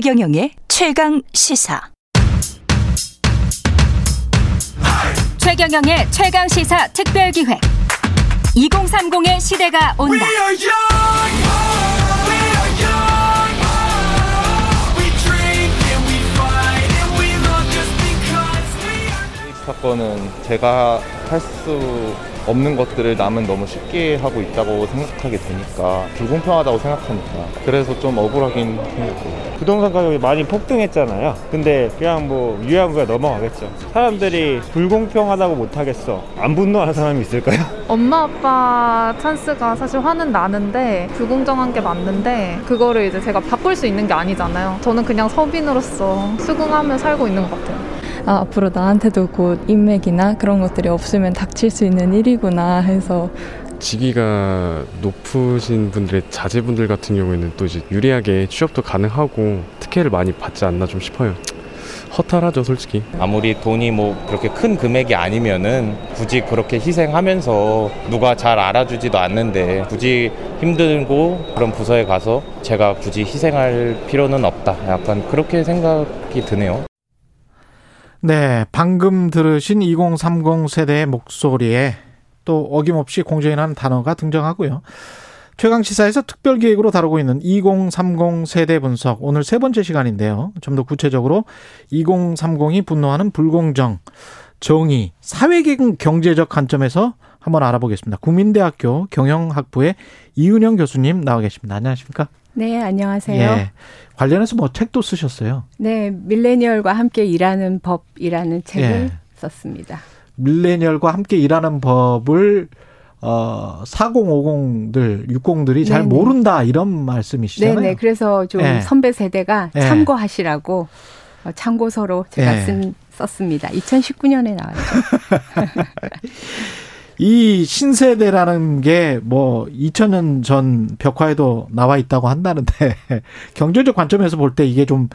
최경영의 최강 시사. 최경영의 최강 시사 특별 기획. 2030의 시대가 온다. 사건은 제가 할 수 없는 것들을 남은 너무 쉽게 하고 있다고 생각하게 되니까 불공평하다고 생각하니까 그래서 좀 억울하긴 생겼고 부동산 가격이 많이 폭등했잖아요. 근데 그냥 뭐 유야무야 넘어가겠죠. 사람들이 불공평하다고 못하겠어. 안 분노하는 사람이 있을까요? 엄마 아빠 찬스가 사실 화는 나는데 불공정한 게 맞는데 그거를 이제 제가 바꿀 수 있는 게 아니잖아요. 저는 그냥 서민으로서 수긍하며 살고 있는 것 같아요. 아, 앞으로 나한테도 곧 인맥이나 그런 것들이 없으면 닥칠 수 있는 일이구나 해서 직위가 높으신 분들의 자제분들 같은 경우에는 또 이제 유리하게 취업도 가능하고 특혜를 많이 받지 않나 좀 싶어요. 허탈하죠, 솔직히. 아무리 돈이 뭐 그렇게 큰 금액이 아니면은 굳이 그렇게 희생하면서 누가 잘 알아주지도 않는데 굳이 힘들고 그런 부서에 가서 제가 굳이 희생할 필요는 없다. 약간 그렇게 생각이 드네요. 네, 방금 들으신 2030 세대의 목소리에 또 어김없이 공정이라는 단어가 등장하고요. 최강 시사에서 특별 기획으로 다루고 있는 2030 세대 분석 오늘 세 번째 시간인데요. 좀 더 구체적으로 2030이 분노하는 불공정, 정의, 사회적 경제적 관점에서 한번 알아보겠습니다. 국민대학교 경영학부의 이은영 교수님 나와 계십니다. 안녕하십니까? 네, 안녕하세요. 예. 관련해서 뭐 책도 쓰셨어요? 네, 밀레니얼과 함께 일하는 법이라는 책을 예. 썼습니다. 밀레니얼과 함께 일하는 법을 어 4050들 60들이 잘 네네. 모른다 이런 말씀이시잖아요. 네, 네. 그래서 좀 예. 선배 세대가 예. 참고하시라고 어, 참고서로 제가 예. 쓴 썼습니다. 2019년에 나왔죠. 이 신세대라는 게 뭐 2000년 전 벽화에도 나와 있다고 한다는데 경제적 관점에서 볼 때 이게 좀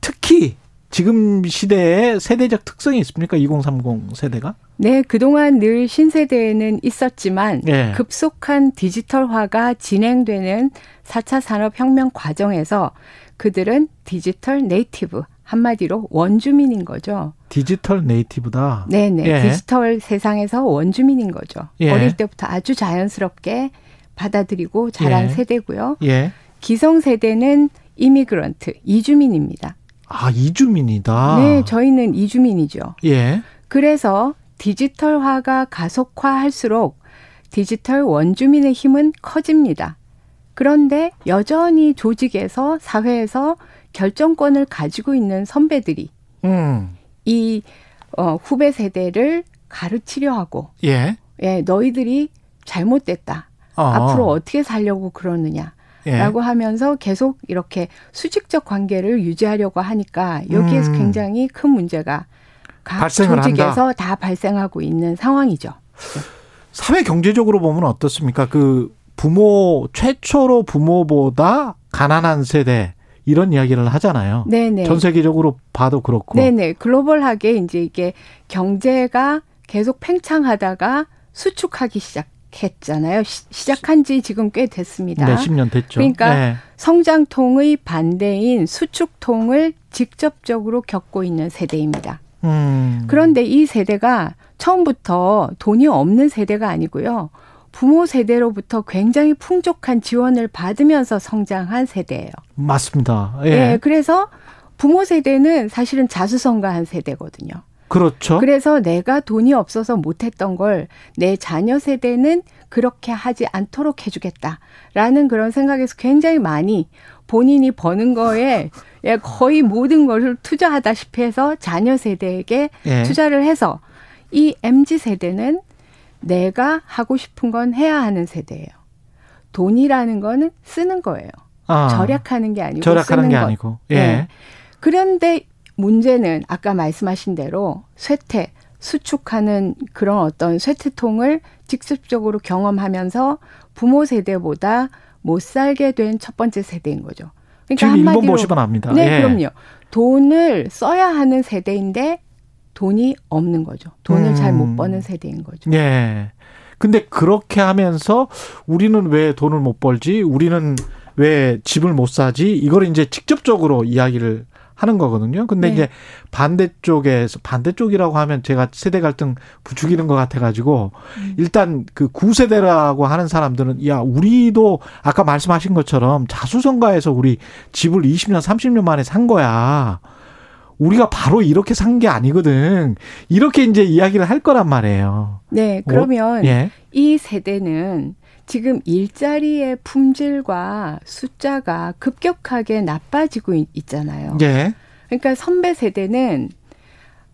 특히 지금 시대의 세대적 특성이 있습니까? 2030 세대가? 네, 그동안 늘 신세대에는 있었지만 예. 급속한 디지털화가 진행되는 4차 산업혁명 과정에서 그들은 디지털 네이티브 한마디로 원주민인 거죠. 디지털 네이티브다. 네네. 예. 디지털 세상에서 원주민인 거죠. 예. 어릴 때부터 아주 자연스럽게 받아들이고 자란 예. 세대고요. 예. 기성 세대는 이미그런트, 이주민입니다. 아, 이주민이다. 네, 저희는 이주민이죠. 예. 그래서 디지털화가 가속화할수록 디지털 원주민의 힘은 커집니다. 그런데 여전히 조직에서 사회에서 결정권을 가지고 있는 선배들이 음. 이 어, 후배 세대를 가르치려 하고 예. 예, 너희들이 잘못됐다. 어. 앞으로 어떻게 살려고 그러느냐. 예. 라고 하면서 계속 이렇게 수직적 관계를 유지하려고 하니까 여기에서 음. 굉장히 큰 문제가 각 조직에서 다 발생하고 있는 상황이죠. 사회 경제적으로 보면 어떻습니까? 그 부모 최초로 부모보다 가난한 세대 이런 이야기를 하잖아요. 네네. 전 세계적으로 봐도 그렇고. 네네. 글로벌하게 이제 이게 경제가 계속 팽창하다가 수축하기 시작했잖아요. 시, 시작한 지 지금 꽤 됐습니다. 네, 10년 됐죠. 그러니까 네. 성장통의 반대인 수축통을 직접적으로 겪고 있는 세대입니다. 음. 그런데 이 세대가 처음부터 돈이 없는 세대가 아니고요. 부모 세대로부터 굉장히 풍족한 지원을 받으면서 성장한 세대예요. 맞습니다. 예. 예, 그래서 부모 세대는 사실은 자수성가한 세대거든요. 그렇죠. 그래서 내가 돈이 없어서 못했던 걸 내 자녀 세대는 그렇게 하지 않도록 해주겠다라는 그런 생각에서 굉장히 많이 본인이 버는 거에 예, 거의 모든 것을 투자하다시피 해서 자녀 세대에게 예. 투자를 해서 이 MZ 세대는 내가 하고 싶은 건 해야 하는 세대예요. 돈이라는 거는 쓰는 거예요. 아, 절약하는 게 아니고 절약하는 쓰는 게 것. 아니고. 예. 네. 그런데 문제는 아까 말씀하신 대로 쇠퇴, 수축하는 그런 어떤 쇠퇴통을 직접적으로 경험하면서 부모 세대보다 못 살게 된 첫 번째 세대인 거죠. 그러니까 지금 일본 한마디로 보시면 압니다. 네, 예. 그럼요. 돈을 써야 하는 세대인데 돈이 없는 거죠. 돈을 음. 잘못 버는 세대인 거죠. 예. 근데 그렇게 하면서 우리는 왜 돈을 못 벌지? 우리는 왜 집을 못 사지? 이걸 이제 직접적으로 이야기를 하는 거거든요. 근데 네. 이제 반대쪽에서 반대쪽이라고 하면 제가 세대 갈등 부추기는 것 같아가지고 음. 일단 그 구세대라고 하는 사람들은 야 우리도 아까 말씀하신 것처럼 자수성가해서 우리 집을 20년 30년 만에 산 거야. 우리가 바로 이렇게 산 게 아니거든. 이렇게 이제 이야기를 할 거란 말이에요. 네, 그러면 예. 이 세대는 지금 일자리의 품질과 숫자가 급격하게 나빠지고 있, 있잖아요. 예. 그러니까 선배 세대는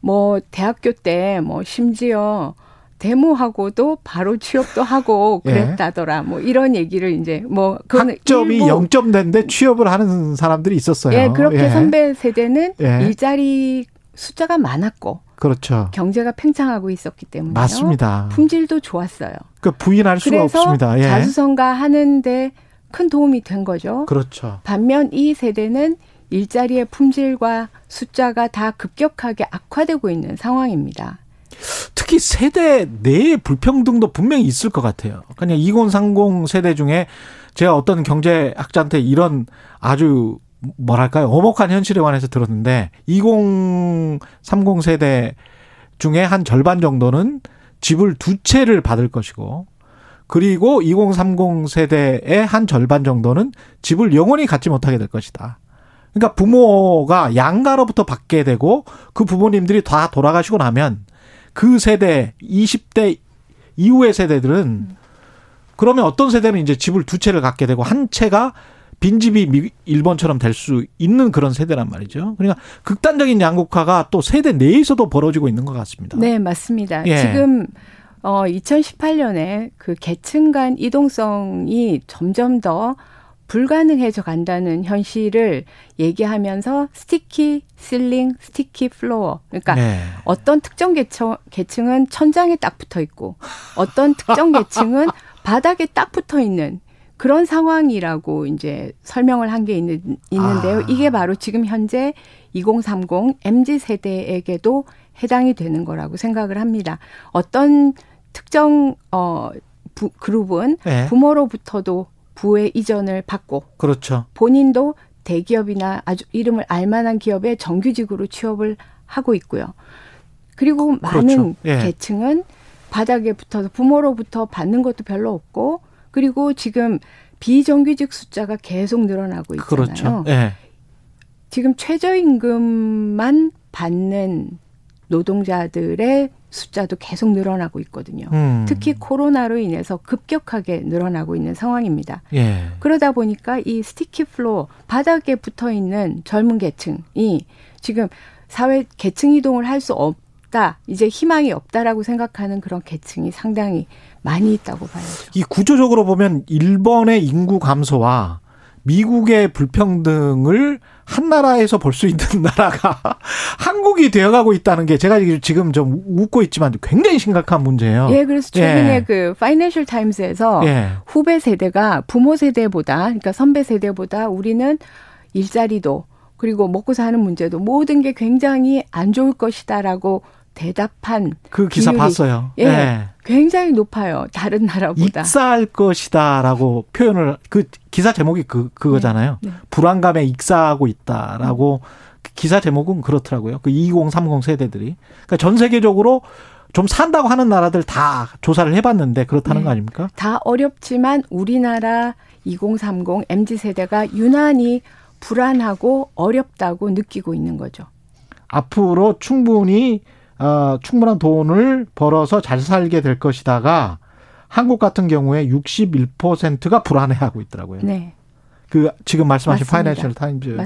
뭐 대학교 때 뭐 심지어 데모하고도 바로 취업도 하고 예. 그랬다더라. 뭐 이런 얘기를 이제 뭐 학점이 일부- 0점 된데 취업을 하는 사람들이 있었어요. 예, 그렇게 예. 선배 세대는 예. 일자리 숫자가 많았고 그렇죠. 경제가 팽창하고 있었기 때문에 맞습니다. 품질도 좋았어요. 그 부인할 수가 없습니다. 예. 자수성가 하는데 큰 도움이 된 거죠. 그렇죠. 반면 이 세대는 일자리의 품질과 숫자가 다 급격하게 악화되고 있는 상황입니다. 특히 세대 내의 불평등도 분명히 있을 것 같아요. 그냥 2030 세대 중에 제가 어떤 경제학자한테 이런 아주 뭐랄까요 어목한 현실에 관해서 들었는데 2030 세대 중에 한 절반 정도는 집을 두 채를 받을 것이고 그리고 2030 세대의 한 절반 정도는 집을 영원히 갖지 못하게 될 것이다. 그러니까 부모가 양가로부터 받게 되고 그 부모님들이 다 돌아가시고 나면 그 세대 20대 이후의 세대들은 그러면 어떤 세대는 이제 집을 두 채를 갖게 되고 한 채가 빈집이 미- 일본처럼 될 수 있는 그런 세대란 말이죠. 그러니까 극단적인 양극화가 또 세대 내에서도 벌어지고 있는 것 같습니다. 네, 맞습니다. 예. 지금 어 2018년에 그 계층 간 이동성이 점점 더 불가능해져 간다는 현실을 얘기하면서 sticky ceiling, sticky floor. 그러니까 네. 어떤 특정 계층, 계층은 천장에 딱 붙어 있고 어떤 특정 계층은 바닥에 딱 붙어 있는 그런 상황이라고 이제 설명을 한 게 있는, 있는데요. 아. 이게 바로 지금 현재 2030 MZ 세대에게도 해당이 되는 거라고 생각을 합니다. 어떤 특정 어 부, 그룹은 네. 부모로부터도 부의 이전을 받고 그렇죠. 본인도 대기업이나 아주 이름을 알만한 기업에 정규직으로 취업을 하고 있고요. 그리고 많은 그렇죠. 예. 계층은 바닥에 붙어서 부모로부터 받는 것도 별로 없고 그리고 지금 비정규직 숫자가 계속 늘어나고 있잖아요. 그렇죠. 예. 지금 최저임금만 받는 노동자들의 숫자도 계속 늘어나고 있거든요. 음. 특히 코로나로 인해서 급격하게 늘어나고 있는 상황입니다. 예. 그러다 보니까 이 sticky floor 바닥에 붙어 있는 젊은 계층이 지금 사회 계층 이동을 할 수 없다. 이제 희망이 없다라고 생각하는 그런 계층이 상당히 많이 있다고 봐야죠. 이 구조적으로 보면 일본의 인구 감소와 미국의 불평등을 한 나라에서 볼 수 있는 나라가 한국이 되어가고 있다는 게 제가 지금 좀 웃고 있지만 굉장히 심각한 문제예요. 예, 그래서 최근에 예. 그 파이낸셜 타임스에서 예. 후배 세대가 부모 세대보다 그러니까 선배 세대보다 우리는 일자리도 그리고 먹고 사는 문제도 모든 게 굉장히 안 좋을 것이다라고 대답한 그 기사 비율이- 봤어요. 예. 굉장히 높아요. 다른 나라보다. 익사할 것이다라고 표현을 그 기사 제목이 그 그거잖아요. 네, 네. 불안감에 익사하고 있다라고 기사 제목은 그렇더라고요. 그 2030 세대들이 그러니까 전 세계적으로 좀 산다고 하는 나라들 다 조사를 해봤는데 그렇다는 네. 거 아닙니까? 다 어렵지만 우리나라 2030 MZ 세대가 유난히 불안하고 어렵다고 느끼고 있는 거죠. 앞으로 충분히 어, 충분한 돈을 벌어서 잘 살게 될 것이다가 한국 같은 경우에 61%가 불안해하고 있더라고요. 네, 그 지금 말씀하신. 파이낸셜 타임즈.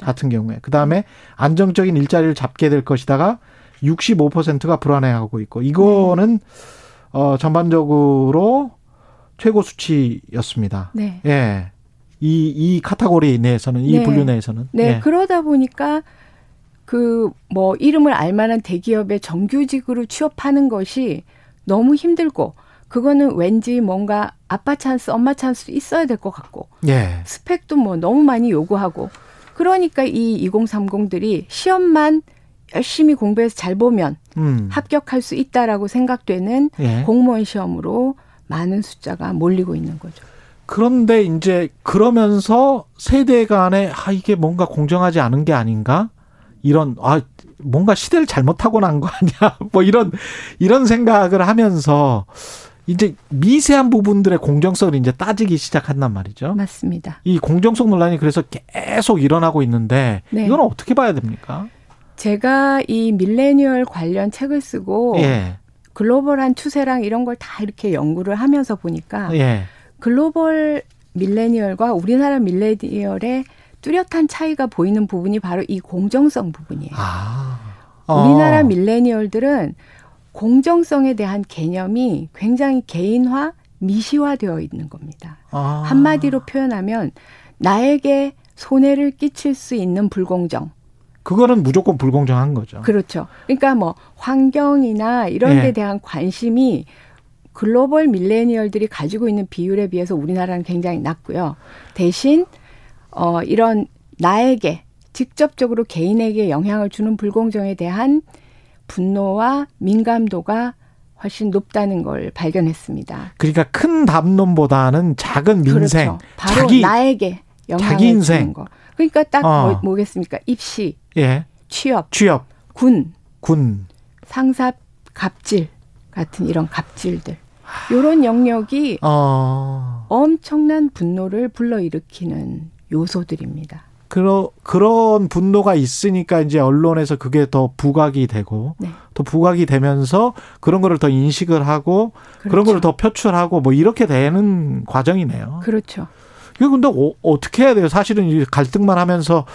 같은 경우에 그 다음에 안정적인 일자리를 잡게 될 것이다가 65%가 불안해하고 있고 이거는 어 전반적으로 최고 수치였습니다. 네. 예. 이, 이 카테고리 내에서는, 이 네. 분류 내에서는. 네, 예. 그러다 보니까 그 뭐 이름을 알만한 대기업에 정규직으로 취업하는 것이 너무 힘들고 그거는 왠지 뭔가 아빠 찬스, 엄마 찬스 있어야 될 것 같고 예. 스펙도 뭐 너무 많이 요구하고 그러니까 이 2030들이 시험만 열심히 공부해서 잘 보면 음. 합격할 수 있다라고 생각되는 예. 공무원 시험으로 많은 숫자가 몰리고 있는 거죠. 그런데 이제 그러면서 세대 간에 아 이게 뭔가 공정하지 않은 게 아닌가? 이런 아 뭔가 시대를 잘못하고 난 거 아니야? 뭐 이런 이런 생각을 하면서 이제 미세한 부분들의 공정성을 이제 따지기 시작한단 말이죠. 맞습니다. 이 공정성 논란이 그래서 계속 일어나고 있는데 네. 이건 어떻게 봐야 됩니까? 제가 이 밀레니얼 관련 책을 쓰고 예. 글로벌한 추세랑 이런 걸 다 이렇게 연구를 하면서 보니까 예. 글로벌 밀레니얼과 우리나라 밀레니얼의 뚜렷한 차이가 보이는 부분이 바로 이 공정성 부분이에요. 아. 우리나라 어. 밀레니얼들은 공정성에 대한 개념이 굉장히 개인화, 미시화되어 있는 겁니다. 아. 한마디로 표현하면 나에게 손해를 끼칠 수 있는 불공정. 그거는 무조건 불공정한 거죠. 그렇죠. 그러니까 뭐 환경이나 이런 예. 데 대한 관심이 글로벌 밀레니얼들이 가지고 있는 비율에 비해서 우리나라는 굉장히 낮고요. 대신 어 이런 나에게 직접적으로 개인에게 영향을 주는 불공정에 대한 분노와 민감도가 훨씬 높다는 걸 발견했습니다. 그러니까 큰 담론보다는 작은 민생, 그렇죠. 바로 자기 나에게 영향을 자기 인생. 주는 거. 그러니까 딱 어. 뭐, 뭐겠습니까? 입시, 예 취업, 취업, 군, 군 상사 갑질 같은 이런 갑질들. 요런 영역이 어 엄청난 분노를 불러일으키는 요소들입니다. 그러, 그런 분노가 있으니까 이제 언론에서 그게 더 부각이 되고 네. 더 부각이 되면서 그런 거를 더 인식을 하고 그런 그렇죠. 거를 더 표출하고 뭐 이렇게 되는 과정이네요. 그렇죠. 이게 근데 어, 어떻게 해야 돼요? 사실은 이 갈등만 하면서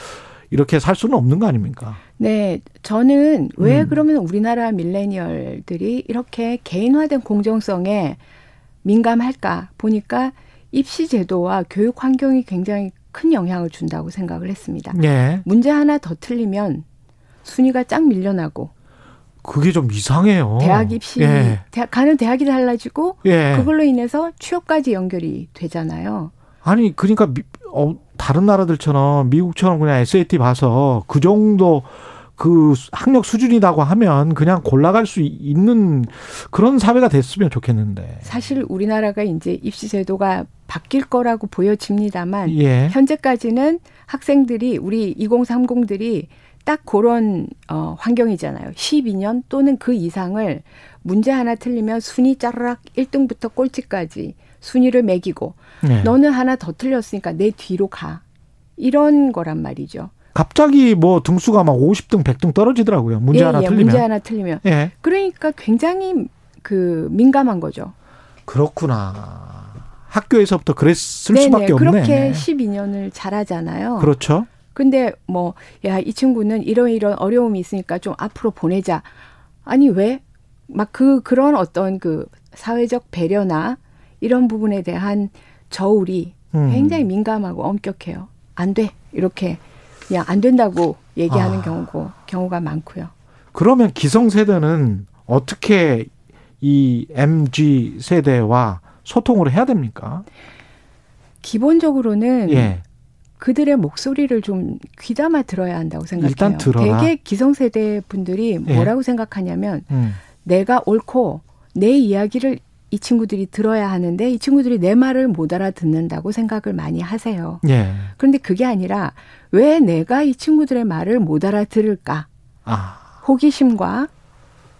이렇게 살 수는 없는 거 아닙니까? 네, 저는 왜 음. 그러면 우리나라 밀레니얼들이 이렇게 개인화된 공정성에 민감할까 보니까 입시 제도와 교육 환경이 굉장히 큰 영향을 준다고 생각을 했습니다. 예. 문제 하나 더 틀리면 순위가 쫙 밀려나고 그게 좀 이상해요. 대학 입시 예. 대학 가는 대학이 달라지고 예. 그걸로 인해서 취업까지 연결이 되잖아요. 아니 그러니까 미, 어, 다른 나라들처럼 미국처럼 그냥 SAT 봐서 그 정도 그 학력 수준이라고 하면 그냥 골라갈 수 있는 그런 사회가 됐으면 좋겠는데. 사실 우리나라가 이제 입시 제도가 바뀔 거라고 보여집니다만 예. 현재까지는 학생들이 우리 2030들이 딱 그런 어, 환경이잖아요. 12년 또는 그 이상을 문제 하나 틀리면 순위 짜르락 1등부터 꼴찌까지 순위를 매기고 예. 너는 하나 더 틀렸으니까 내 뒤로 가. 이런 거란 말이죠. 갑자기 뭐 등수가 막 50등, 100등 떨어지더라고요. 문제 예, 하나 예, 틀리면. 문제 하나 틀리면. 예. 그러니까 굉장히 그 민감한 거죠. 그렇구나. 학교에서부터 그랬을 네네. 수밖에 없네. 그렇게 12년을 잘하잖아요. 그렇죠. 근데 뭐, 야, 이 친구는 이런 이런 어려움이 있으니까 좀 앞으로 보내자. 아니, 왜? 막 그, 그런 어떤 그 사회적 배려나 이런 부분에 대한 저울이 음. 굉장히 민감하고 엄격해요. 안 돼. 이렇게 그냥 안 된다고 얘기하는 아. 경우고, 경우가 많고요. 그러면 기성세대는 어떻게 이 MG 세대와 소통을 해야 됩니까? 기본적으로는 예. 그들의 목소리를 좀 귀담아 들어야 한다고 생각해요. 일단 들어라. 되게 기성세대 분들이 예. 뭐라고 생각하냐면 음. 내가 옳고 내 이야기를 이 친구들이 들어야 하는데 이 친구들이 내 말을 못 알아듣는다고 생각을 많이 하세요. 예. 그런데 그게 아니라 왜 내가 이 친구들의 말을 못 알아들을까? 아, 호기심과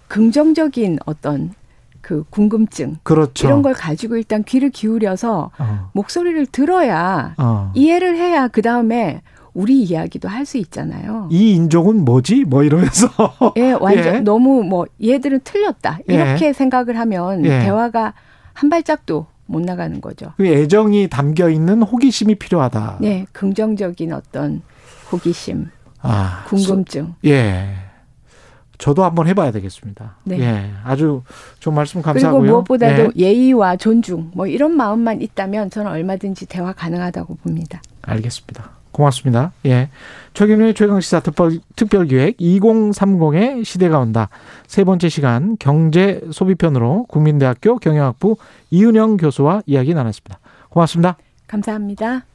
긍정적인 어떤 그 궁금증 그렇죠. 이런 걸 가지고 일단 귀를 기울여서 어. 목소리를 들어야 어. 이해를 해야 그 다음에 우리 이야기도 할 수 있잖아요. 이 인종은 뭐지? 뭐 이러면서 예, 완전 예. 너무 뭐 얘들은 틀렸다 예. 이렇게 생각을 하면 예. 대화가 한 발짝도 못 나가는 거죠. 그 애정이 담겨 있는 호기심이 필요하다. 네, 긍정적인 어떤 호기심, 아, 궁금증. 소- 예. 저도 한번 해봐야 되겠습니다. 네. 예, 아주 좋은 말씀 그리고 감사하고요. 무엇보다도 예, 예의와 존중 뭐 이런 마음만 있다면 저는 얼마든지 대화 가능하다고 봅니다. 알겠습니다. 고맙습니다. 예. 최경련의 최강시사 특별, 특별기획 2030의 시대가 온다. 세 번째 시간 경제 소비편으로 국민대학교 경영학부 이은영 교수와 이야기 나눴습니다. 고맙습니다. 감사합니다.